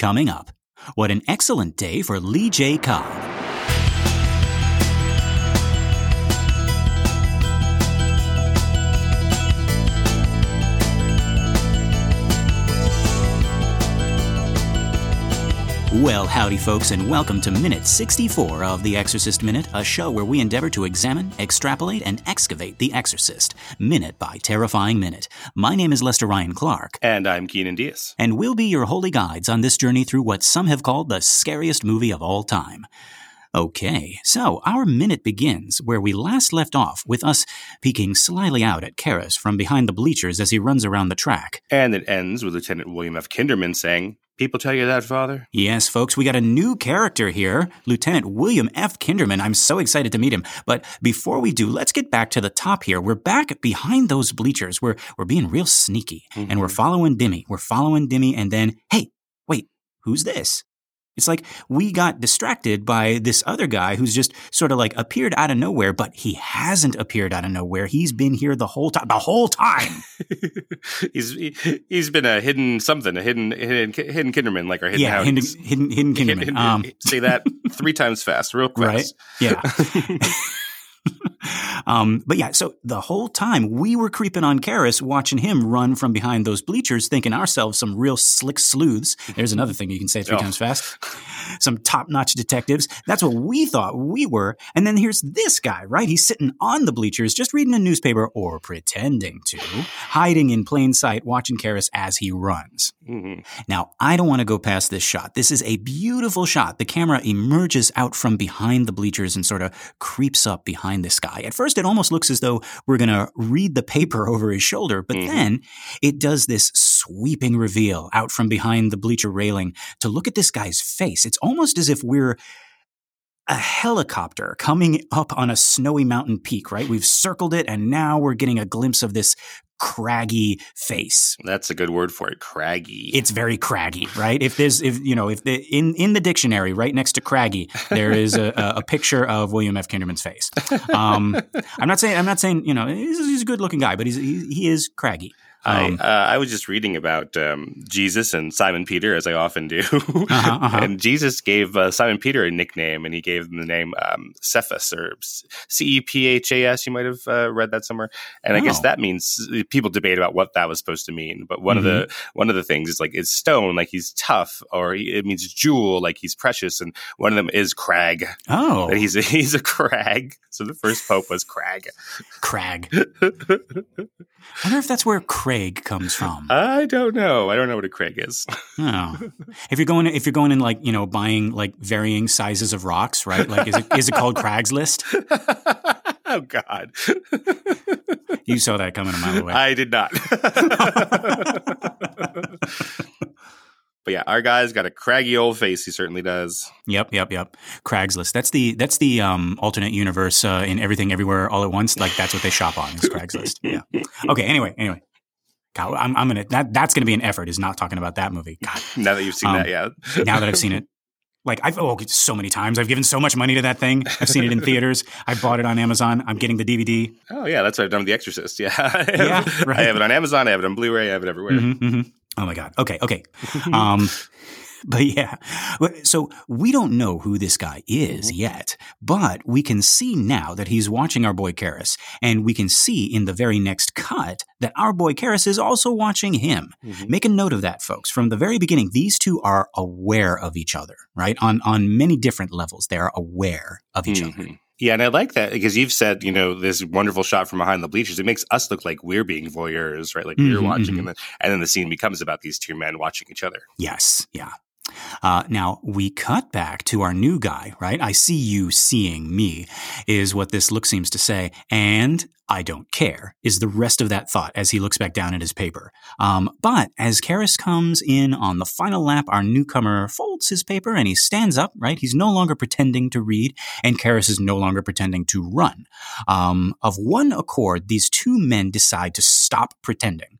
Coming up, what an excellent day for Lee J. Cobb. Well, howdy, folks, and welcome to Minute 64 of The Exorcist Minute, a show where we endeavor to examine, extrapolate, and excavate The Exorcist, minute by terrifying minute. My name is Lester Ryan Clark. And I'm Keenan Diaz. And we'll be your holy guides on this journey through what some have called the scariest movie of all time. Okay, so our minute begins where we last left off with us peeking slyly out at Karras from behind the bleachers as he runs around the track. And it ends with Lieutenant William F. Kinderman saying, People tell you that, Father? Yes, folks, we got a new character here, Lieutenant William F. Kinderman. I'm so excited to meet him. But before we do, let's get back to the top here. We're back behind those bleachers. We're we're being real sneaky, mm-hmm. and we're following Dimmy. We're following Dimmy, and then, hey, wait, who's this? It's like we got distracted by this other guy who's just sort of like appeared out of nowhere, but he hasn't appeared out of nowhere. He's been here the whole time. The whole time. he's he, has been a hidden something, a hidden hidden hidden Kinderman, like our hidden yeah, hidden, hidden hidden Kinderman. Hidden, um, say that three times fast, real fast. Right? Yeah. um, but yeah, so the whole time we were creeping on Karras, watching him run from behind those bleachers, thinking ourselves some real slick sleuths. There's another thing you can say three oh. times fast. Some top notch detectives. That's what we thought we were. And then here's this guy, right? He's sitting on the bleachers, just reading a newspaper or pretending to, hiding in plain sight, watching Karras as he runs. Mm-hmm. Now, I don't want to go past this shot. This is a beautiful shot. The camera emerges out from behind the bleachers and sort of creeps up behind this guy. At first, it almost looks as though we're going to read the paper over his shoulder, but mm-hmm. then it does this sweeping reveal out from behind the bleacher railing to look at this guy's face. It's almost as if we're a helicopter coming up on a snowy mountain peak, right? We've circled it and now we're getting a glimpse of this craggy face. That's a good word for it, craggy. It's very craggy, right? If there's if you know if the, in in the dictionary right next to craggy there is a, a picture of William F. Kinderman's face. Um, I'm not saying I'm not saying you know he's, he's a good looking guy, but he's he, he is craggy. Um, I, uh, I was just reading about um, Jesus and Simon Peter, as I often do. uh-huh, uh-huh. And Jesus gave uh, Simon Peter a nickname, and he gave him the name um, Cephas or C E P H A S. You might have uh, read that somewhere. And oh. I guess oh. that means people debate about what that was supposed to mean. But one mm-hmm. of the mm-hmm. one of the things is like it's stone, like he's tough, or it means jewel, like he's precious. And one of them is crag. Oh, that he's a, he's a crag. So the first pope was crag. Crag. I wonder if that's where Craig comes from. I don't know. I don't know what a Craig is. oh. If you're going, if you're going in like you know buying like varying sizes of rocks, right? Like is it is it called Craigslist? oh God! you saw that coming a mile away. I did not. But yeah, our guy's got a craggy old face. He certainly does. Yep, yep, yep. Craigslist. That's the that's the um, alternate universe uh, in everything everywhere all at once. Like that's what they shop on is Craigslist. Yeah. Okay. Anyway, anyway. God, I'm, I'm gonna that that's gonna be an effort. Is not talking about that movie. God. Now that you've seen um, that, yeah. now that I've seen it, like I've oh so many times. I've given so much money to that thing. I've seen it in theaters. I bought it on Amazon. I'm getting the DVD. Oh yeah, that's what I've done with The Exorcist. Yeah, yeah, right. I have it on Amazon. I have it on Blu-ray. I have it everywhere. Mm-hmm, mm-hmm. Oh my god. Okay. Okay. Um, but yeah, so we don't know who this guy is mm-hmm. yet, but we can see now that he's watching our boy Karras, and we can see in the very next cut that our boy Karras is also watching him. Mm-hmm. Make a note of that, folks. From the very beginning, these two are aware of each other, right? On on many different levels, they are aware of each mm-hmm. other. Yeah, and I like that because you've said, you know, this wonderful shot from behind the bleachers. It makes us look like we're being voyeurs, right? Like mm-hmm, we're watching, mm-hmm. and then and then the scene becomes about these two men watching each other. Yes, yeah. Uh, now we cut back to our new guy, right? I see you seeing me, is what this look seems to say. And I don't care, is the rest of that thought as he looks back down at his paper. Um, but as Karras comes in on the final lap, our newcomer folds his paper and he stands up, right? He's no longer pretending to read, and Karras is no longer pretending to run. Um, of one accord, these two men decide to stop pretending.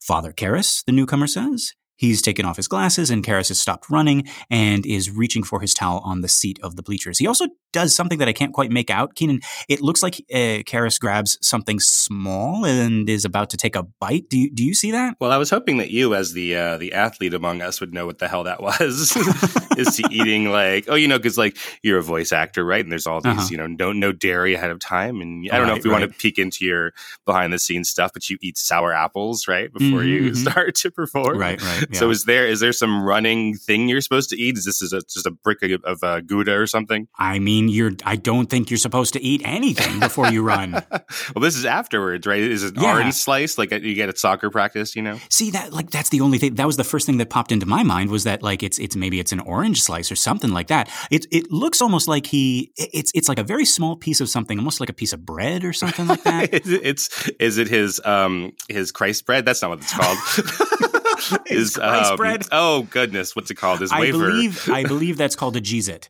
Father Karras, the newcomer says, He's taken off his glasses, and Karras has stopped running and is reaching for his towel on the seat of the bleachers. He also does something that I can't quite make out. Keenan, it looks like uh, Karras grabs something small and is about to take a bite. Do you, do you see that? Well, I was hoping that you, as the uh, the athlete among us, would know what the hell that was. is he eating like oh, you know, because like you're a voice actor, right? And there's all these, uh-huh. you know, no no dairy ahead of time, and I don't right, know if we right. want to peek into your behind the scenes stuff, but you eat sour apples, right, before mm-hmm, you mm-hmm. start to perform, right, right. Yeah. So is there is there some running thing you're supposed to eat? Is this is a, just a brick of, of uh, Gouda or something? I mean, you're. I don't think you're supposed to eat anything before you run. well, this is afterwards, right? Is it yeah. orange slice like you get at soccer practice? You know. See that like that's the only thing. That was the first thing that popped into my mind was that like it's it's maybe it's an orange slice or something like that. It it looks almost like he it's it's like a very small piece of something, almost like a piece of bread or something like that. it's is it his um his Christ bread? That's not what it's called. is um, bread. Oh goodness, what's it called? Is I believe I believe that's called a Jeez-It.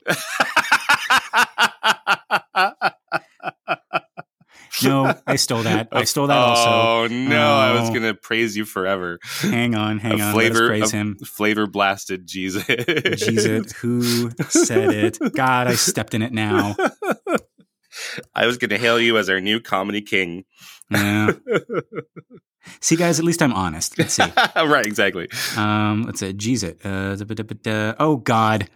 no, I stole that. I stole that oh, also. Oh no, oh. I was gonna praise you forever. Hang on, hang a on. Flavor, praise him. Flavor blasted Jesus. Jesus, who said it? God, I stepped in it now. I was gonna hail you as our new comedy king. Yeah. See, guys, at least I'm honest. Let's see. right, exactly. Um, let's say, geez, it. Uh, oh God,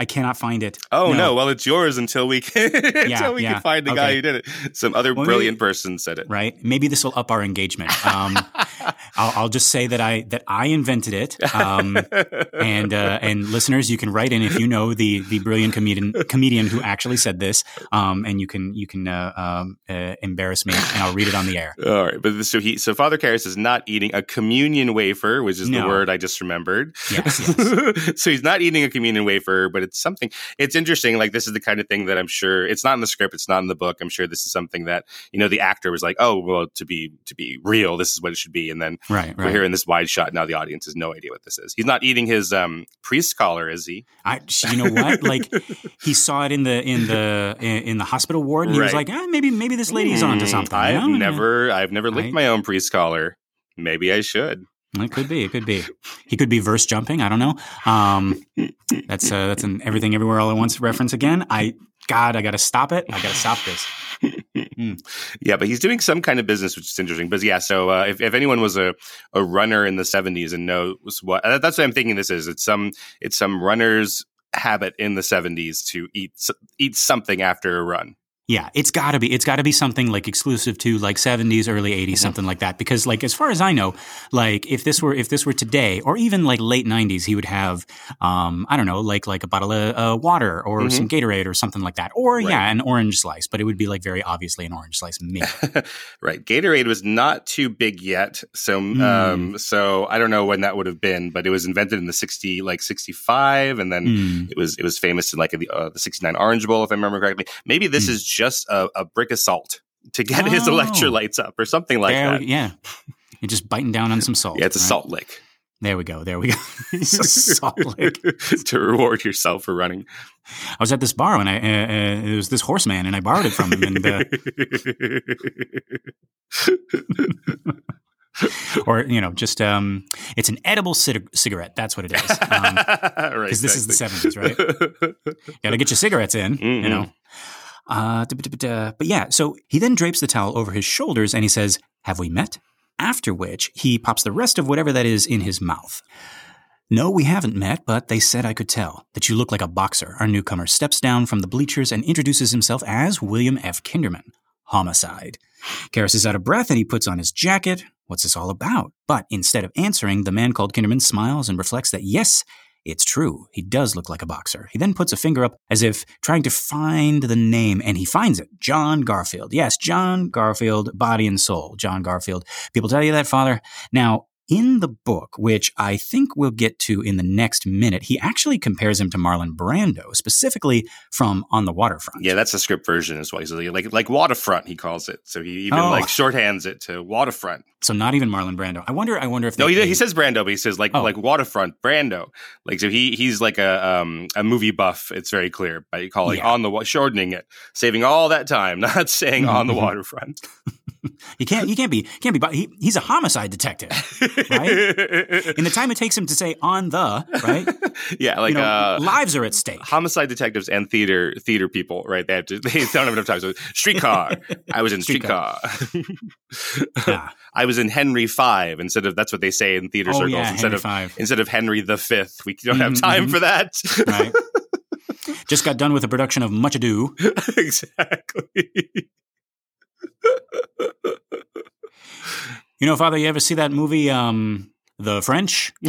I cannot find it. Oh no. no. Well, it's yours until we can until yeah, we yeah. can find the okay. guy who did it. Some other well, brilliant maybe, person said it. Right. Maybe this will up our engagement. Um, I'll, I'll, just say that I that I invented it. Um, and uh, and listeners, you can write in if you know the the brilliant comedian comedian who actually said this. Um, and you can you can uh, um, uh, embarrass me, and I'll read it on the air. All right. But so he so Father Karras is not eating a communion wafer, which is no. the word I just remembered. Yes. yes. so he's not eating a communion wafer, but it's something. It's interesting. Like this is the kind of thing that I'm sure it's not in the script. It's not in the book. I'm sure this is something that you know the actor was like, oh well, to be to be real, this is what it should be. And then right, we're hearing this wide shot. Now the audience has no idea what this is. He's not eating his um, priest collar, is he? I, you know what? like he saw it in the in the in the hospital ward, and he was like, ah, maybe maybe this lady's mm, onto something. I've never I've never licked I, my own priest collar. Maybe I should. It could be. It could be. He could be verse jumping. I don't know. Um, that's uh, that's an everything everywhere all at once reference again. I God, I got to stop it. I got to stop this. Mm. Yeah, but he's doing some kind of business, which is interesting. But yeah, so uh, if, if anyone was a, a runner in the '70s and knows what that's what I'm thinking this is, it's some it's some runner's habit in the '70s to eat eat something after a run. Yeah, it's got to be. It's got to be something like exclusive to like 70s, early 80s, mm-hmm. something like that. Because like as far as I know, like if this were if this were today or even like late 90s, he would have um I don't know like like a bottle of uh, water or mm-hmm. some Gatorade or something like that, or right. yeah, an orange slice. But it would be like very obviously an orange slice, maybe. right. Gatorade was not too big yet, so mm. um so I don't know when that would have been, but it was invented in the 60 like 65, and then mm. it was it was famous in like the, uh, the 69 Orange Bowl, if I remember correctly. Maybe this mm. is just a, a brick of salt to get oh. his electrolytes up or something like there, that. Yeah. You're just biting down on some salt. Yeah, it's a right? salt lick. There we go. There we go. salt lick. to reward yourself for running. I was at this bar and I uh, uh, it was this horseman and I borrowed it from him and uh, or you know just um, it's an edible cigarette that's what it is because um, right, this exactly. is the 70s right gotta get your cigarettes in mm-hmm. you know uh, but yeah, so he then drapes the towel over his shoulders and he says, Have we met? After which, he pops the rest of whatever that is in his mouth. No, we haven't met, but they said I could tell that you look like a boxer. Our newcomer steps down from the bleachers and introduces himself as William F. Kinderman. Homicide. Karras is out of breath and he puts on his jacket. What's this all about? But instead of answering, the man called Kinderman smiles and reflects that yes, it's true. He does look like a boxer. He then puts a finger up as if trying to find the name, and he finds it. John Garfield. Yes, John Garfield, body and soul. John Garfield. People tell you that, Father? Now, in the book, which I think we'll get to in the next minute, he actually compares him to Marlon Brando, specifically from On the Waterfront. Yeah, that's the script version as well. He's like like waterfront, he calls it. So he even oh. like shorthands it to waterfront. So not even Marlon Brando. I wonder. I wonder if no, he, he says Brando, but he says like oh. like waterfront Brando. Like so he he's like a um a movie buff. It's very clear by calling yeah. on the shortening it, saving all that time, not saying on the waterfront. you can't. You can't be. Can't be. He, he's a homicide detective, right? In the time it takes him to say "on the," right? Yeah, like you know, uh, lives are at stake. homicide detectives and theater theater people, right? They have to. They don't have enough time. So streetcar. I was in streetcar. Yeah. I was in Henry Five instead of that's what they say in theater Oh circles yeah, instead Henry of Five. instead of Henry the Fifth. We don't have Mhm, time mhm. for that. Right. Just got done with a production of Much Ado. exactly. You know, Father, you ever see that movie, um, The French?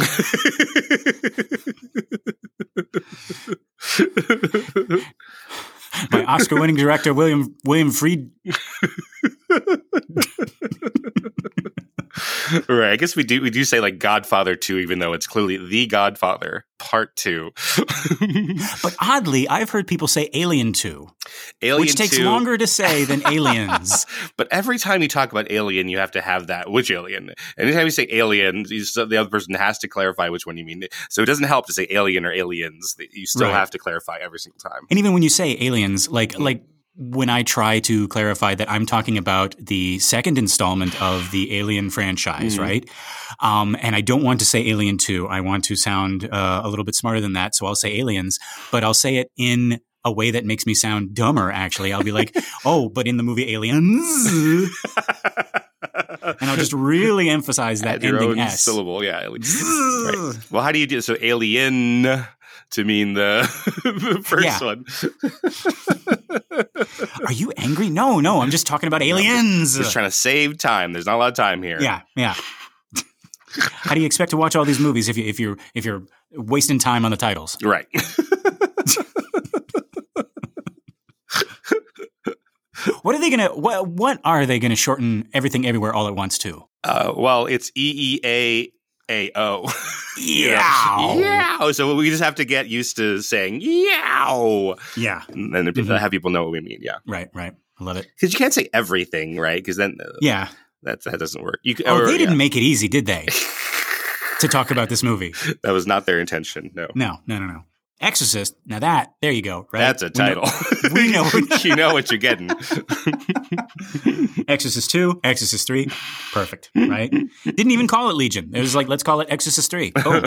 By Oscar-winning director William William Fried. right. I guess we do we do say like Godfather Two, even though it's clearly the Godfather Part Two. But oddly, I've heard people say Alien 2, Alien which takes 2. longer to say than Aliens. But every time you talk about alien, you have to have that. Which alien? Anytime you say alien, you, so the other person has to clarify which one you mean. So it doesn't help to say alien or aliens. You still Right. have to clarify every single time. And even when you say aliens, like like when I try to clarify that I'm talking about the second installment of the Alien franchise, Mhm. right? Um, and I don't want to say Alien 2. I want to sound uh, a little bit smarter than that. So I'll say aliens, but I'll say it in a way that makes me sound dumber, actually. I'll be like, oh, but in the movie Aliens. And I'll just really emphasize that Add your ending own S. syllable. Yeah. Right. Well, how do you do so? Alien to mean the, the first one. Are you angry? No, no. I'm just talking about aliens. Just trying to save time. There's not a lot of time here. Yeah, yeah. How do you expect to watch all these movies if you if you're if you're wasting time on the titles? Right. What are they gonna what what are they gonna shorten everything everywhere all at once to? Uh, well, it's E E A A O. Yow. Yeah. So we just have to get used to saying yow. Yeah. And then Mhm. have people know what we mean. Yeah. Right, right. I love it. Because you can't say everything, right? Because then uh, Yeah. that, that doesn't work. You, Oh, or, they didn't yeah. make it easy, did they? to talk about this movie. That was not their intention. No. No, no, no, no. Exorcist. Now that there you go. Right. That's a We know- title. we know you know what you're getting. Exorcist two, Exorcist three, perfect. Right. Didn't even call it Legion. It was like let's call it Exorcist three. Oh,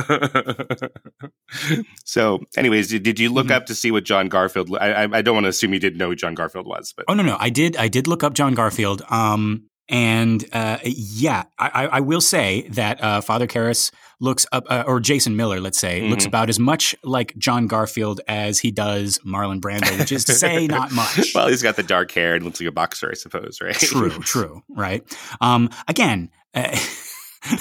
so, anyways, did, did you look Mhm. up to see what John Garfield? I, I, I don't want to assume you didn't know who John Garfield was, but Oh no, no, I did. I did look up John Garfield. Um, and uh, yeah, I, I will say that uh, Father Karras looks up, uh, or Jason Miller, let's say, looks Mhm. about as much like John Garfield as he does Marlon Brando, which is to say, not much. well, he's got the dark hair and looks like a boxer, I suppose, right? true, true, right? Um, again. Uh,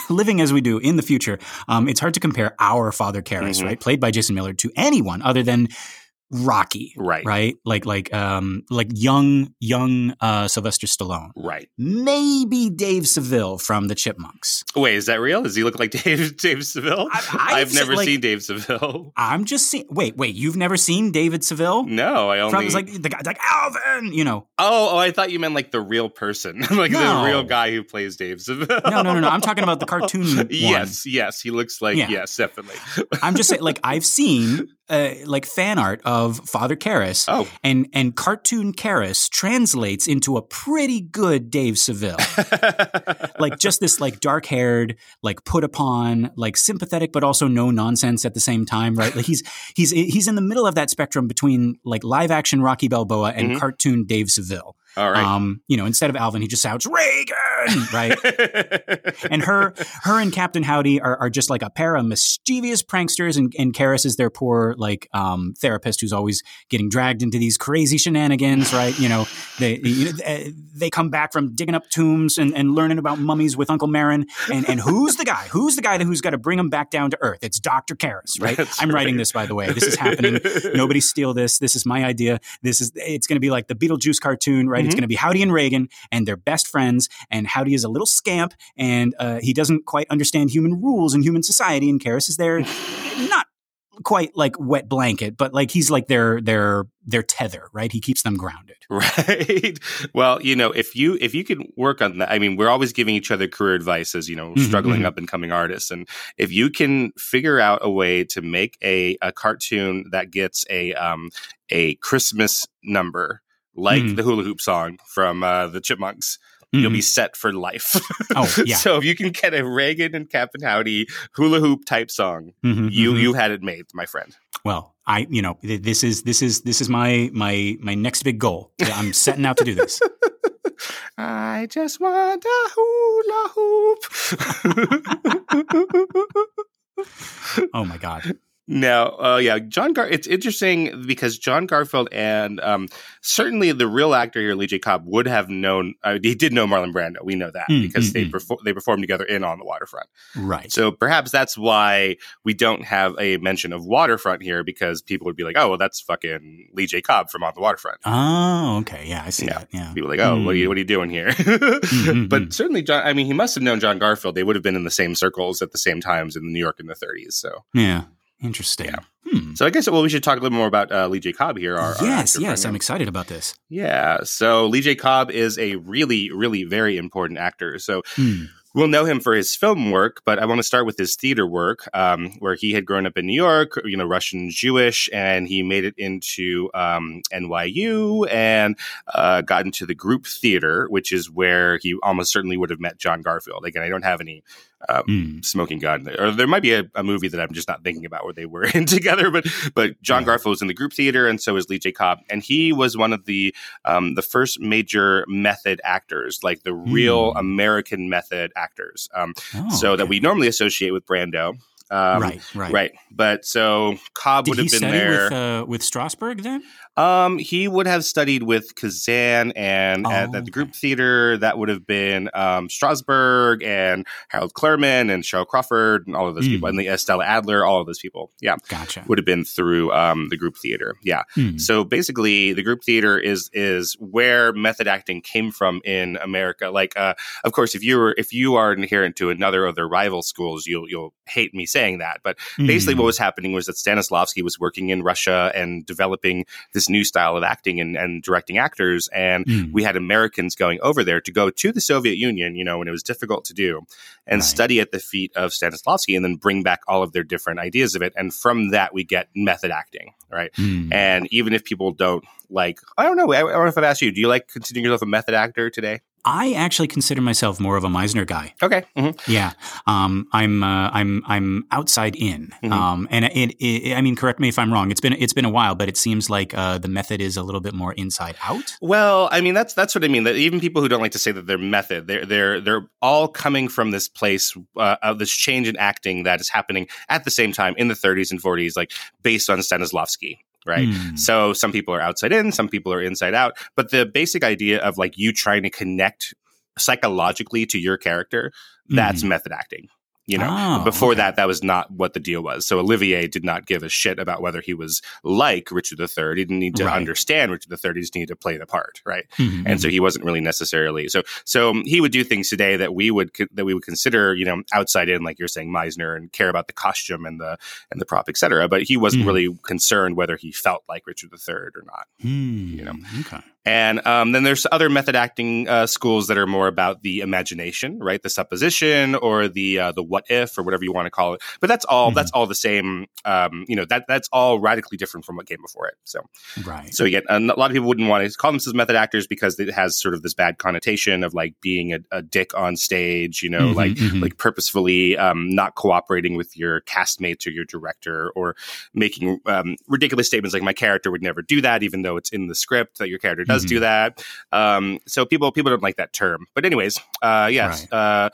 Living as we do in the future, um, it's hard to compare our Father Karras, Mhm. right, played by Jason Miller, to anyone other than Rocky, Right. right? Like like um like young young uh Sylvester Stallone. Right. Maybe Dave Seville from the Chipmunks. Wait, is that real? Does he look like Dave Dave Seville? I- I've have never like- seen Dave Seville. I'm just seeing wait, wait, you've never seen David Seville? No, I only. From it's like the guy's like Alvin, you know. oh, oh, I thought you meant like the real person, like No. the real guy who plays Dave Seville. No, no, no, no. I'm talking about the cartoon one. yes, yes, he looks like Yeah. yes, definitely. I'm just saying like I've seen uh, like fan art of Father Karras oh, and and cartoon Karras translates into a pretty good Dave Seville. like just this like dark haired like put upon like sympathetic but also no nonsense at the same time right like he's he's he's in the middle of that spectrum between like live action rocky balboa and Mhm. cartoon dave seville all right. um you know instead of alvin he just shouts Regan right? And her her and captain howdy are, are just like a pair of mischievous pranksters and, and Karras is their poor like um therapist who's always getting dragged into these crazy shenanigans right? You know they you know, uh, they come back from digging up tombs and, and learning about mummies with uncle Merrin. And and who's the guy? Who's the guy who's got to bring them back down to earth? It's dr Karras, right? That's i'm writing this by the way. This is happening. Nobody steal this. This is my idea. This is it's going to be like the beetlejuice cartoon right it's Mhm. going to be howdy and Regan and they're best friends and howdy is a little scamp and uh, he doesn't quite understand human rules and human society and Karras is there not quite like wet blanket but like he's like their their their tether right he keeps them grounded right well you know if you if you can work on that i mean we're always giving each other career advice as you know Mhm, struggling mhm. up and coming artists and if you can figure out a way to make a, a cartoon that gets a um a christmas number like Mhm. the hula hoop song from uh, the chipmunks mm-hmm. you'll be set for life. Oh, yeah. so if you can get a Regan and Captain Howdy hula hoop type song, mm-hmm, you mm-hmm. you had it made, my friend. Well, I you know this is this is this is my my my next big goal. I'm setting out to do this. I just want a hula hoop. oh my god. No, uh, yeah, John Gar. It's interesting because John Garfield and um, certainly the real actor here, Lee J. Cobb, would have known. Uh, he did know Marlon Brando. We know that mm, because mm, they mm. Perfor- they performed together in On the Waterfront. Right. So perhaps that's why we don't have a mention of Waterfront here because people would be like, "Oh, well, that's fucking Lee J. Cobb from On the Waterfront." Oh, okay, yeah, I see yeah. that. Yeah, people are like, "Oh, what are you what are you doing here?" mm-hmm, but certainly, John. I mean, he must have known John Garfield. They would have been in the same circles at the same times in New York in the 30s. So yeah. Interesting. Yeah. Hmm. So I guess well we should talk a little more about uh, Lee J. Cobb here. Our, yes, our yes, I'm excited about this. Yeah. So Lee J. Cobb is a really, really very important actor. So. Hmm. We'll know him for his film work, but I want to start with his theater work, um, where he had grown up in New York, you know, Russian Jewish, and he made it into um, NYU and uh, got into the group theater, which is where he almost certainly would have met John Garfield. Again, I don't have any um, mm. Smoking Gun, or there might be a, a, movie that I'm just not thinking about where they were in together. But but John yeah. Garfield was in the group theater, and so was Lee J. Cobb, and he was one of the um, the first major method actors, like the real mm. American method actors. Um, oh, so okay. that we normally associate with Brando. Um, right, right, right. But so Cobb Did would have been there with, uh, with Strasberg then. Um, he would have studied with Kazan and oh, at, at, the group theater. That would have been um, Strasberg and Harold Clurman and Cheryl Crawford and all of those mm. people, and the Stella Adler, all of those people. Yeah, gotcha. Would have been through um, the group theater. Yeah. Mm. So basically, the group theater is is where method acting came from in America. Like, uh, of course, if you were if you are adherent to another of their rival schools, you'll you'll hate me saying that. But mm. basically, what hmm. was happening was that Stanislavski was working in Russia and developing this this new style of acting and, and directing actors. And mm. we had Americans going over there to go to the Soviet Union, you know, when it was difficult to do, and right. study at the feet of Stanislavski and then bring back all of their different ideas of it. And from that, we get method acting, right? Mm. And even if people don't like, I don't know, I, I don't know if I've asked you, do you like considering yourself a method actor today? I actually consider myself more of a Meisner guy. Okay. Mm-hmm. Yeah. Um, I'm uh, I'm I'm outside in. Mm-hmm. Um, and it, it, I mean, correct me if I'm wrong. It's been it's been a while, but it seems like uh, the method is a little bit more inside out. Well, I mean, that's that's what I mean. That even people who don't like to say that they're method, they're they're they're all coming from this place uh, of this change in acting that is happening at the same time in the 30s and 40s, like based on Stanislavski right? Mm. So some people are outside in, some people are inside out. But the basic idea of like you trying to connect psychologically to your character, that's mm. method acting. You know, oh, before okay. that, that was not what the deal was. So Olivier did not give a shit about whether he was like Richard III. He didn't need to right. understand Richard III. He just needed to play the part, right? Mm-hmm. And so he wasn't really necessarily so. So he would do things today that we would that we would consider, you know, outside in, like you're saying, Meisner, and care about the costume and the and the prop, etc. But he wasn't mm. really concerned whether he felt like Richard III or not. Mm. You know, okay. And um, then there's other method acting uh, schools that are more about the imagination, right? The supposition or the uh, the what if or whatever you want to call it. But that's all mm-hmm. that's all the same. Um, you know that that's all radically different from what came before it. So right. So again, a lot of people wouldn't want to call themselves method actors because it has sort of this bad connotation of like being a, a dick on stage. You know, mm-hmm, like mm-hmm. like purposefully um, not cooperating with your castmates or your director or making um, ridiculous statements like my character would never do that, even though it's in the script that your character does mm-hmm. do that. Um, so people people don't like that term. But anyways, uh, yes. Right. Uh,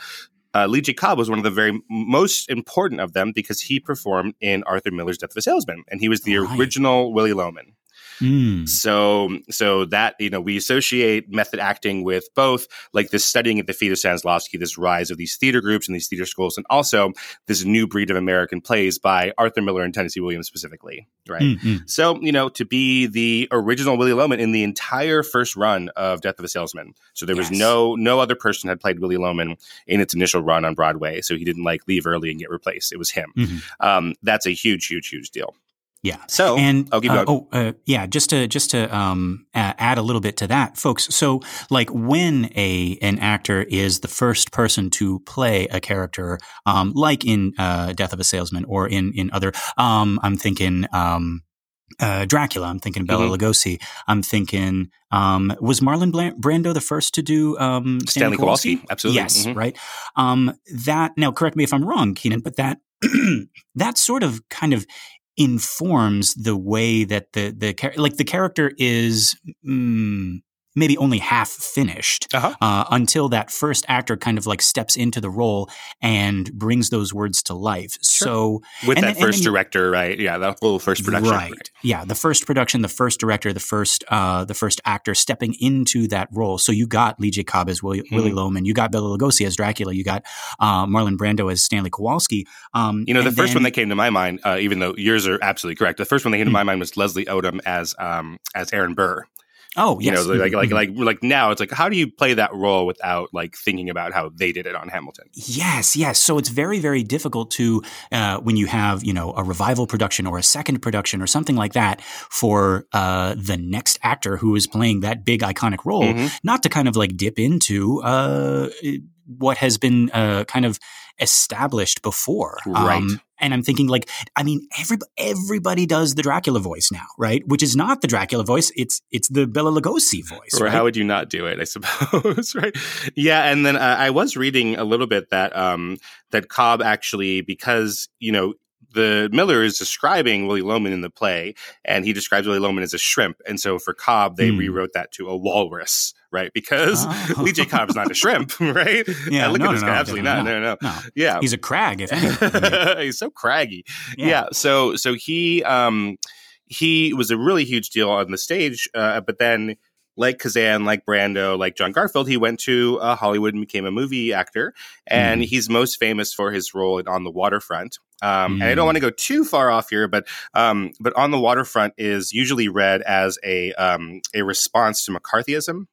uh, Lee J. Cobb was one of the very most important of them because he performed in Arthur Miller's Death of a Salesman, and he was the right. original Willy Loman. Mm. So, so that you know, we associate method acting with both like this studying at the feet of Stanislavski, this rise of these theater groups and these theater schools, and also this new breed of American plays by Arthur Miller and Tennessee Williams specifically, right? Mm-hmm. So, you know, to be the original Willy Loman in the entire first run of Death of a Salesman, so there was no no other person had played Willy Loman in its initial run on Broadway, so he didn't like leave early and get replaced. It was him. Mm-hmm. Um, that's a huge, huge, huge deal. Yeah. So, and I'll give uh, oh, uh, yeah, just to just to um, add a little bit to that, folks. So, like when a an actor is the first person to play a character, um, like in uh, Death of a Salesman or in in other, um, I'm thinking. Um, uh, Dracula. I'm thinking Bela mm-hmm. Lugosi. I'm thinking um, was Marlon Brando the first to do um, Stanley, Stanley Kowalski? Kowalski? Absolutely. Yes, mm-hmm. right. Um, that now, correct me if I'm wrong, Keenan, but that that sort of kind of informs the way that the the like the character is. Mm, maybe only half finished uh-huh. uh, until that first actor kind of like steps into the role and brings those words to life. Sure. So with that then, first director, right? Yeah, that whole first production, right. right? Yeah, the first production, the first director, the first uh, the first actor stepping into that role. So you got Lee J. Cobb as Willy, mm. Willy Loman, you got Bela Lugosi as Dracula, you got uh, Marlon Brando as Stanley Kowalski. Um, you know, the first then, one that came to my mind, uh, even though yours are absolutely correct, the first one that came to hmm. my mind was Leslie Odom as um, as Aaron Burr. Oh, yes. You know, like like mm-hmm. like like now it's like how do you play that role without like thinking about how they did it on Hamilton? Yes, yes. So it's very very difficult to uh, when you have you know a revival production or a second production or something like that for uh, the next actor who is playing that big iconic role, mm-hmm. not to kind of like dip into uh, what has been uh, kind of established before. Right. Um, and I'm thinking like, I mean, everybody, everybody does the Dracula voice now, right? Which is not the Dracula voice. It's, it's the Bela Lugosi voice. Or right? how would you not do it? I suppose, right? Yeah. And then uh, I was reading a little bit that, um, that Cobb actually, because, you know, the Miller is describing Willy Loman in the play, and he describes Willy Loman as a shrimp. And so for Cobb, they mm. rewrote that to a walrus, right? Because oh. Lee J. Cobb's not a shrimp, right? Yeah, look no, at this no, guy. Absolutely not. No, no, no, Yeah, he's a crag. If he's so craggy. Yeah. yeah. So so he um he was a really huge deal on the stage, uh, but then like Kazan, like Brando, like John Garfield, he went to uh, Hollywood and became a movie actor. And mm. he's most famous for his role in On the Waterfront. Um, mm. And I don't want to go too far off here, but um, but On the Waterfront is usually read as a um, a response to McCarthyism.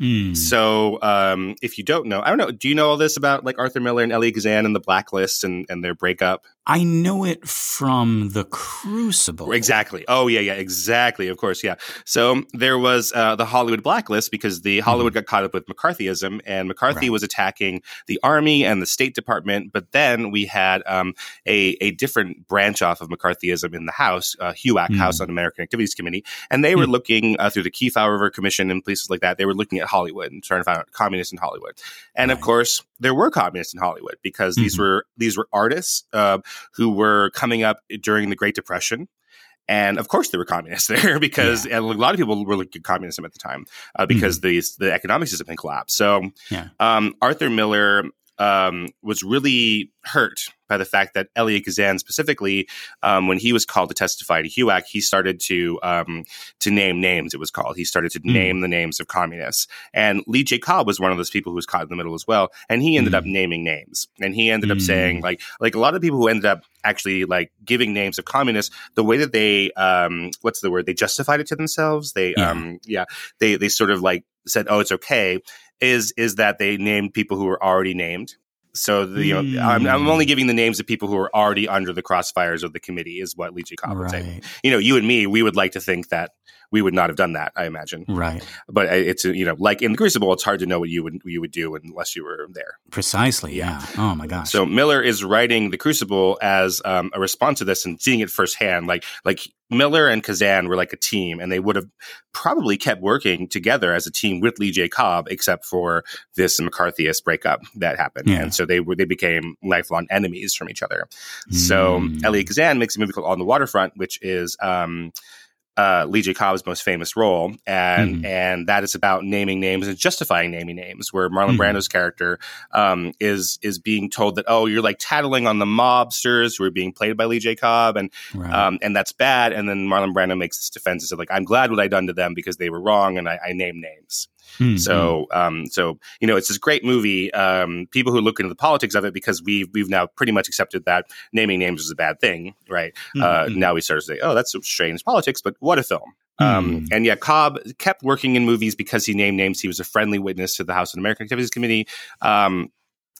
Mm. So, um, if you don't know, I don't know. Do you know all this about like Arthur Miller and Elia Kazan and the Blacklist and, and their breakup? I know it from the Crucible. Exactly. Oh yeah, yeah, exactly. Of course, yeah. So there was uh, the Hollywood blacklist because the Hollywood mm. got caught up with McCarthyism, and McCarthy right. was attacking the Army and the State Department. But then we had um, a a different branch off of McCarthyism in the House, uh, HUAC, mm. House Un-American Activities Committee, and they were mm. looking uh, through the Kefauver River Commission and places like that. They were looking at Hollywood and trying to find out communists in Hollywood. And right. of course, there were communists in Hollywood because mm-hmm. these were these were artists uh, who were coming up during the Great Depression. And of course, there were communists there because yeah. a lot of people were looking at communism at the time uh, because mm-hmm. the the economic system had collapsed. So, yeah. um, Arthur Miller um, was really hurt by the fact that Elia Kazan specifically, um, when he was called to testify to HUAC, he started to um, to name names. It was called. He started to mm. name the names of communists. And Lee J. Cobb was one of those people who was caught in the middle as well. And he ended mm. up naming names. And he ended mm. up saying like like a lot of people who ended up actually like giving names of communists. The way that they um, what's the word? They justified it to themselves. They yeah. um yeah they they sort of like said oh it's okay is is that they named people who were already named so the, you know. I'm, I'm, only hmm. giving the names of people who are already under the crossfires of the committee, is what Lee J. Cobb would say. You know, you and me, we would like to think that we would not have done that. I imagine, right? But it's you know, like in the Crucible, it's hard to know what you would you would do unless you were there. Precisely, yeah. Oh my gosh. So Miller is writing the Crucible as um, a response to this and seeing it firsthand. Like like Miller and Kazan were like a team, and they would have probably kept working together as a team with Lee J. Cobb, except for this McCarthyist breakup that happened. Yeah. And so they were they became lifelong enemies from each other. Mm. So Elia Kazan makes a movie called On the Waterfront, which is um, uh, Lee J. Cobb's most famous role, and mm-hmm. and that is about naming names and justifying naming names. Where Marlon mm-hmm. Brando's character um, is is being told that oh you're like tattling on the mobsters who are being played by Lee J. Cobb, and right. um, and that's bad. And then Marlon Brando makes this defense and said like I'm glad what I done to them because they were wrong, and I, I name names. Mm-hmm. So, um, so you know, it's this great movie. Um, people who look into the politics of it because we've we've now pretty much accepted that naming names is a bad thing, right? Mm-hmm. Uh, now we start to say, oh, that's strange politics, but what a film. Um, mm. and yeah, Cobb kept working in movies because he named names. He was a friendly witness to the House Un-American Activities Committee. Um,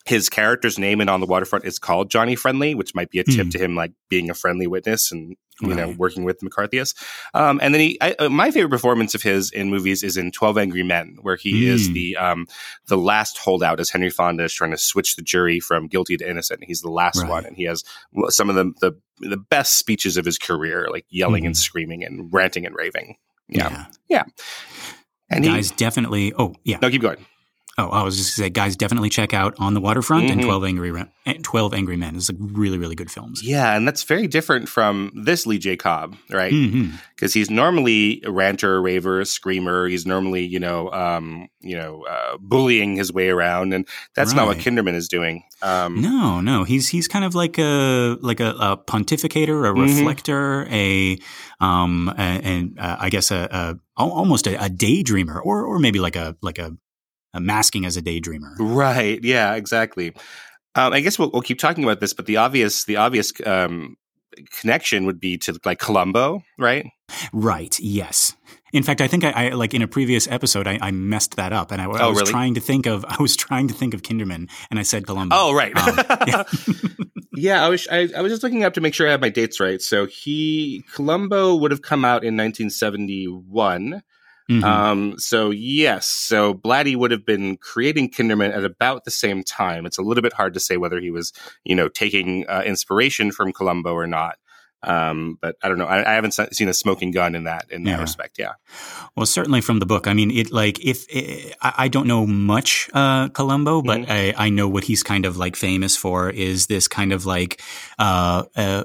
his character's name in On the Waterfront is called Johnny Friendly, which might be a tip mm. to him, like being a friendly witness and you right. know, working with McCarthyists. Um, and then he, I, uh, my favorite performance of his in movies is in Twelve Angry Men, where he mm. is the um, the last holdout as Henry Fonda is trying to switch the jury from guilty to innocent. He's the last right. one, and he has some of the, the the best speeches of his career, like yelling mm. and screaming and ranting and raving. Yeah, yeah. yeah. And guys, he, definitely. Oh, yeah. No, keep going. Oh, I was just going to say, guys, definitely check out On the Waterfront mm-hmm. and 12 Angry, 12 Angry Men. It's like really, really good films. Yeah, and that's very different from this Lee J. Cobb, right? Because mm-hmm. he's normally a ranter, a raver, a screamer. He's normally, you know, um, you know, uh, bullying his way around, and that's right. not what Kinderman is doing. Um, no, no, he's he's kind of like a like a, a pontificator, a mm-hmm. reflector, a um, and uh, I guess a, a almost a, a, daydreamer, or or maybe like a like a uh, masking as a daydreamer. Right. Yeah. Exactly. Um, I guess we'll, we'll, keep talking about this, but the obvious the obvious um, connection would be to like Columbo, right? Right. Yes. In fact, I think I, I like in a previous episode I, I messed that up, and I, I oh, was really? trying to think of I was trying to think of Kinderman, and I said Columbo. Oh, right. Um, yeah. yeah, I was I, I, was just looking up to make sure I had my dates right. So he Columbo would have come out in 1971. Mm-hmm. Um, so yes, so Blatty would have been creating Kinderman at about the same time. It's a little bit hard to say whether he was, you know, taking uh, inspiration from Columbo or not. Um, but I don't know. I, I, haven't seen a smoking gun in that in yeah. that respect. Yeah. Well, certainly from the book. I mean, it like if it, I, I, don't know much uh, Columbo, but mm-hmm. I, I, know what he's kind of like famous for is this kind of like uh, uh,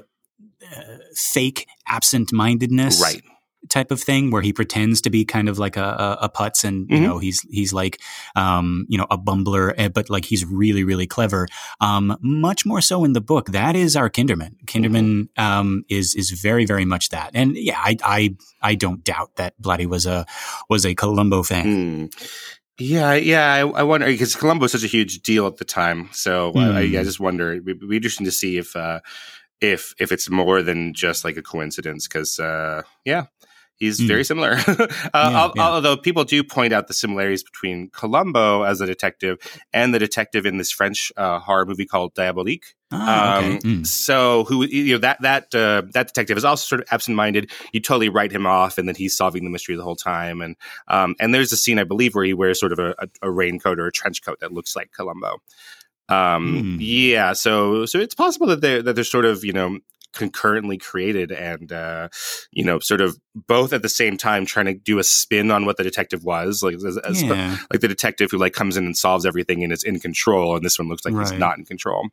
uh fake absent mindedness, right? Type of thing where he pretends to be kind of like a, a, putz and you mm-hmm. know he's he's like um, you know a bumbler eh, but like he's really really clever um, much more so in the book that is our kinderman kinderman mm-hmm. um, is is very very much that and yeah I I, I don't doubt that Blatty was a was a Columbo fan mm. Yeah, yeah. I, I wonder because Columbo was such a huge deal at the time, so mm. I, I, hmm. just wonder. It'd be interesting to see if uh, if if it's more than just like a coincidence. Because uh, yeah, He's mm. very similar. uh, yeah, yeah. Although people do point out the similarities between Columbo as a detective and the detective in this French uh, horror movie called Diabolique. Ah, okay. um, mm. So, who you know that that uh, that detective is also sort of absent-minded. You totally write him off, and then he's solving the mystery the whole time. And um, and there's a scene I believe where he wears sort of a, a, a raincoat or a trench coat that looks like Columbo. Um, mm. Yeah, so so it's possible that they that they're sort of you know concurrently created and uh, you know sort of both at the same time trying to do a spin on what the detective was like as, as yeah. like the detective who like comes in and solves everything and is in control and this one looks like right. he's not in control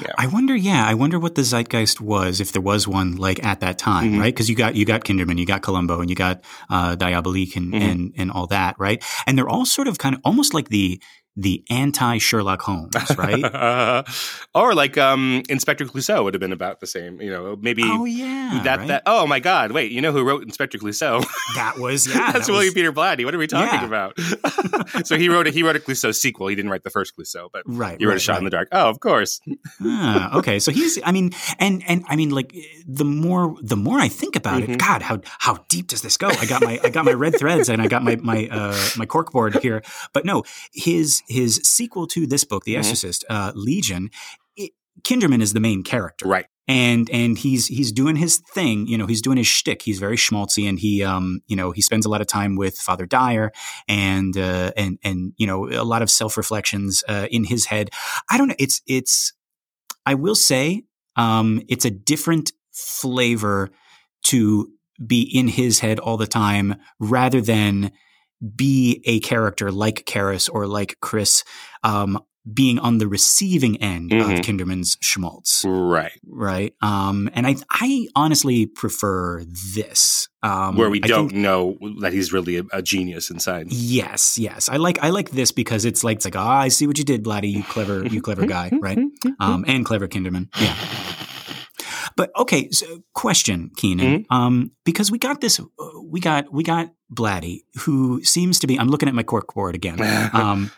yeah. I wonder, yeah, I wonder what the zeitgeist was if there was one like at that time, mm-hmm. right? Because you got you got Kinderman, you got Columbo, and you got uh, Diabolique and, mm-hmm. and and all that, right? And they're all sort of kind of almost like the the anti Sherlock Holmes, right? or like um, Inspector Clouseau would have been about the same. You know, maybe. Oh yeah, that right? that. Oh my God! Wait, you know who wrote Inspector Clouseau? That was yeah. That's that William was, Peter Blatty. What are we talking yeah. about? so he wrote a he wrote a Clouseau sequel. He didn't write the first Clouseau, but right, he wrote right, a Shot right. in the Dark. Oh, of course. ah, okay, so he's. I mean, and and I mean, like the more the more I think about mm-hmm. it, God, how how deep does this go? I got my I got my red threads and I got my my uh, my corkboard here, but no, his his sequel to this book, The mm-hmm. Exorcist, uh, Legion, it, Kinderman is the main character, right? And and he's he's doing his thing, you know. He's doing his shtick. He's very schmaltzy, and he um you know he spends a lot of time with Father Dyer, and uh, and and you know a lot of self reflections uh, in his head. I don't know. It's it's. I will say, um, it's a different flavor to be in his head all the time rather than be a character like Karras or like Chris, um, being on the receiving end mm-hmm. of Kinderman's schmaltz. Right. Right. Um, and I, I honestly prefer this. Um, Where we don't think, know that he's really a, a, genius inside. Yes, yes. I like I like this because it's like it's like, ah, oh, I see what you did, Blatty, you clever, you clever guy, right? Um, and clever Kinderman. Yeah. But okay, so question, Keenan, mm-hmm. um, because we got this, uh, we got we got Blatty, who seems to be. I'm looking at my cork board again. Um,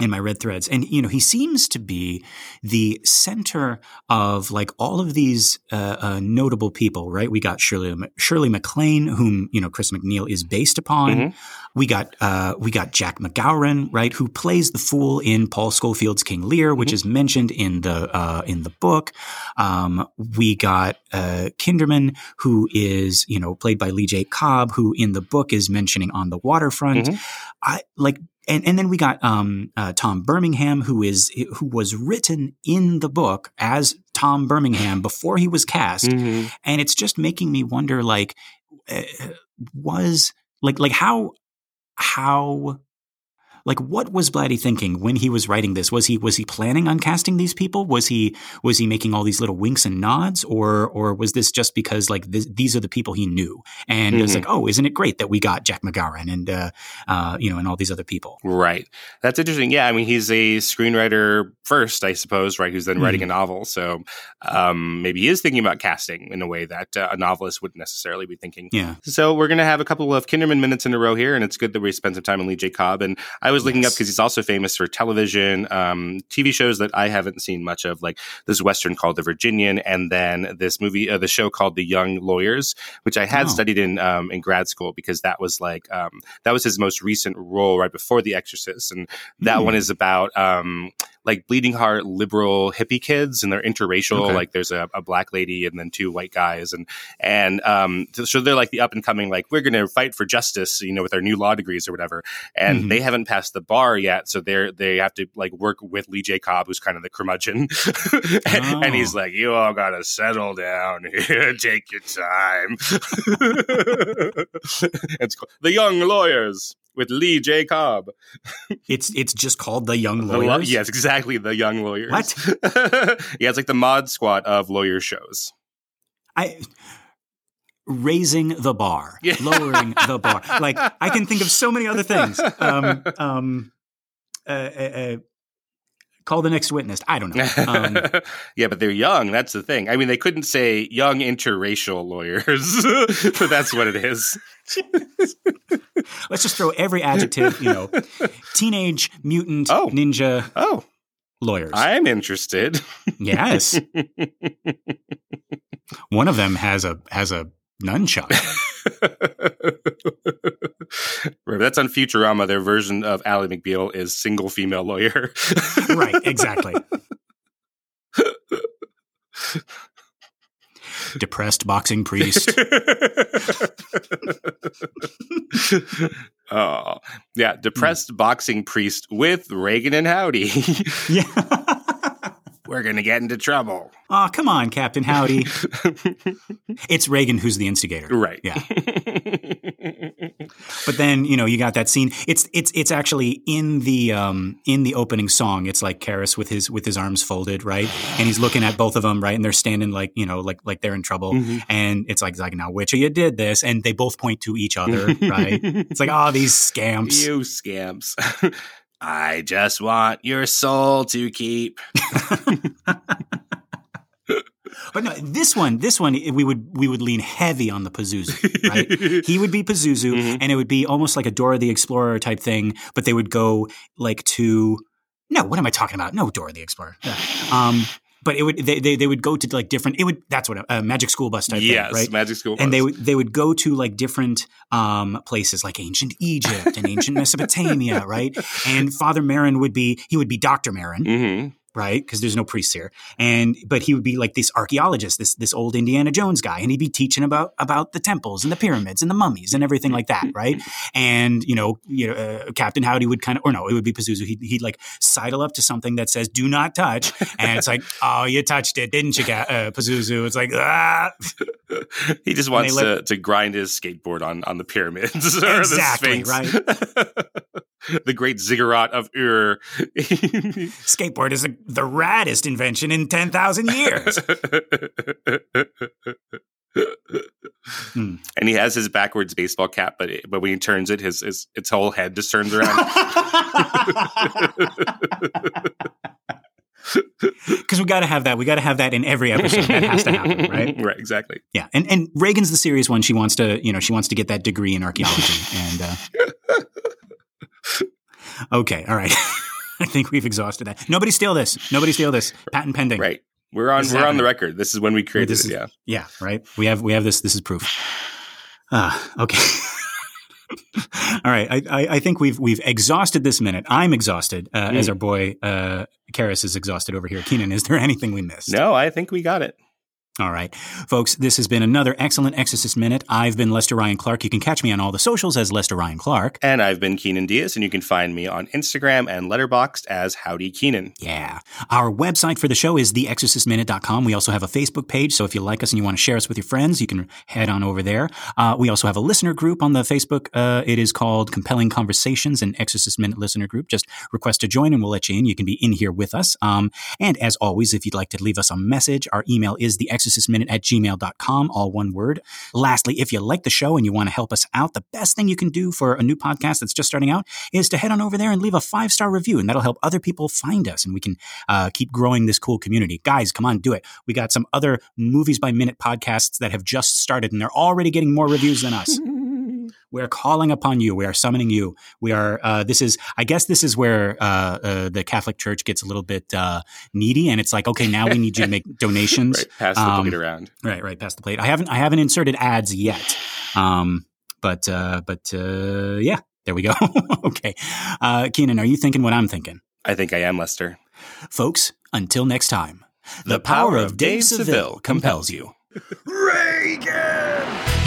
in my red threads. And, you know, he seems to be the center of like all of these uh, uh, notable people, right? We got Shirley, Shirley MacLaine, whom, you know, Chris MacNeil is based upon. Mm-hmm. We got, uh, we got Jack McGowran, right? Who plays the fool in Paul Scofield's King Lear, which mm-hmm. is mentioned in the, uh, in the book. Um, we got, uh, Kinderman, who is, you know, played by Lee J. Cobb, who in the book is mentioning on the waterfront. Mm-hmm. I like and and then we got um, uh, Tom Bermingham, who is who was written in the book as Tom Bermingham before he was cast, mm-hmm. and it's just making me wonder, like, uh, was like like how how like what was Blatty thinking when he was writing this? Was he was he planning on casting these people? Was he was he making all these little winks and nods, or or was this just because like this, these are the people he knew and mm-hmm. it was like, oh, isn't it great that we got Jack McGowran and uh, uh, you know and all these other people? Right. That's interesting. Yeah, I mean he's a screenwriter first, I suppose, right? Who's then mm-hmm. writing a novel, so um, maybe he is thinking about casting in a way that uh, a novelist wouldn't necessarily be thinking. Yeah. So we're gonna have a couple of Kinderman minutes in a row here, and it's good that we spend some time on Lee J. Cobb. And I was looking yes. up because he's also famous for television, um, TV shows that I haven't seen much of, like this Western called The Virginian, and then this movie, uh, the show called The Young Lawyers, which I had oh. studied in um, in grad school because that was like um, that was his most recent role right before The Exorcist, and that mm. one is about um, like bleeding heart liberal hippie kids and they're interracial okay. like there's a, a, black lady and then two white guys and and um so they're like the up and coming like we're gonna fight for justice you know with our new law degrees or whatever and mm-hmm. they haven't passed the bar yet so they're they have to like work with lee j cobb who's kind of the curmudgeon and, oh. and, he's oh. like you all gotta settle down here take your time it's called the young lawyers with Lee J. Cobb. it's it's just called the Young Lawyers. The, yes, exactly, the Young Lawyers. What? yeah, it's like the mod squad of lawyer shows. I raising the bar, yeah. lowering the bar. Like I can think of so many other things. Um, um, uh, uh, uh call the next witness. I don't know. Um, yeah, but they're young. That's the thing. I mean, they couldn't say young interracial lawyers, but that's what it is. Let's just throw every adjective, you know, teenage mutant oh. ninja. Oh. Lawyers. I'm interested. yes. One of them has a has a nunchuck. That's on Futurama. Their version of Ally McBeal is single female lawyer. right, exactly. Depressed boxing priest. oh, yeah. Depressed mm. boxing priest with Regan and Howdy. yeah we're going to get into trouble. Oh, come on, Captain Howdy. it's Regan who's the instigator. Right. Yeah. but then, you know, you got that scene. It's it's it's actually in the um in the opening song. It's like Karras with his with his arms folded, right? And he's looking at both of them, right? And they're standing like, you know, like like they're in trouble. Mm-hmm. And it's like like now which of you did this? And they both point to each other, right? It's like, oh, these scamps. You scamps. I just want your soul to keep. but no, this one, this one, we would we would lean heavy on the Pazuzu, right? he would be Pazuzu, mm-hmm. and it would be almost like a Dora the Explorer type thing. But they would go like to no, what am I talking about? No, Dora the Explorer. Yeah. Um, but it would they, they, they would go to like different it would that's what a, a magic school bus type yes, thing, right? magic school bus. And they would they would go to like different um, places like ancient Egypt and ancient Mesopotamia, right? And Father Merrin would be he would be Doctor Merrin, mm-hmm right? Because there's no priests here. And but he would be like this archaeologist, this this old Indiana Jones guy, and he'd be teaching about about the temples and the pyramids and the mummies and everything like that, right? And you know, you know, uh, Captain Howdy would kind of, or no, it would be Pazuzu. He'd, he'd like sidle up to something that says "Do not touch," and it's like, "Oh, you touched it, didn't you, uh, Pazuzu?" It's like, ah. he just wants to, to grind his skateboard on on the pyramids or exactly, the right? the great ziggurat of Ur. Skateboard is a, the raddest invention in 10,000 years. hmm. And he has his backwards baseball cap, but it, but when he turns it, his, his its whole head just turns around. Because we got to have that. We got to have that in every episode. That has to happen, right? Right. Exactly. Yeah. And and Regan's the serious one. She wants to, you know, she wants to get that degree in archaeology, and uh, Okay, all right. think we've exhausted that. Nobody steal this. Nobody steal this. Patent pending. Right. We're on. We're happening. on the record. This is when we created this it. yeah. Yeah. Right. We have. We have this. This is proof. Ah. Uh, okay. All right, I, I, I, think we've we've exhausted this minute. I'm exhausted, uh, mm. as our boy uh, Karras is exhausted over here. Keenan, is there anything we missed? No, I think we got it. All right. Folks, this has been another excellent Exorcist Minute. I've been Lester Ryan Clark. You can catch me on all the socials as Lester Ryan Clark. And I've been Keenan Diaz, and you can find me on Instagram and Letterboxd as Howdy Keenan. Yeah. Our website for the show is theexorcistminute.com. We also have a Facebook page, so if you like us and you want to share us with your friends, you can head on over there. Uh, we also have a listener group on the Facebook. Uh, it is called Compelling Conversations, an Exorcist Minute listener group. Just request to join and we'll let you in. You can be in here with us. Um, and as always, if you'd like to leave us a message, our email is theexorcistminute at gmail gmail.com, all one word. Lastly, if you like the show and you want to help us out, the best thing you can do for a new podcast that's just starting out is to head on over there and leave a five star review, and that'll help other people find us, and we can uh, keep growing this cool community. Guys, come on, do it. We got some other movies by minute podcasts that have just started, and they're already getting more reviews than us. We are calling upon you. We are summoning you. We are. Uh, this is. I guess this is where uh, uh, the Catholic Church gets a little bit uh, needy, and it's like, okay, now we need you to make donations. right, pass the um, plate around. Right, right, pass the plate. I haven't. I haven't inserted ads yet. Um, but uh, but uh, yeah, there we go. okay, Keenan, are you thinking what I'm thinking? I think I am, Lester. Folks, until next time, the, the power, power, of Dave Seville compels you. Regan!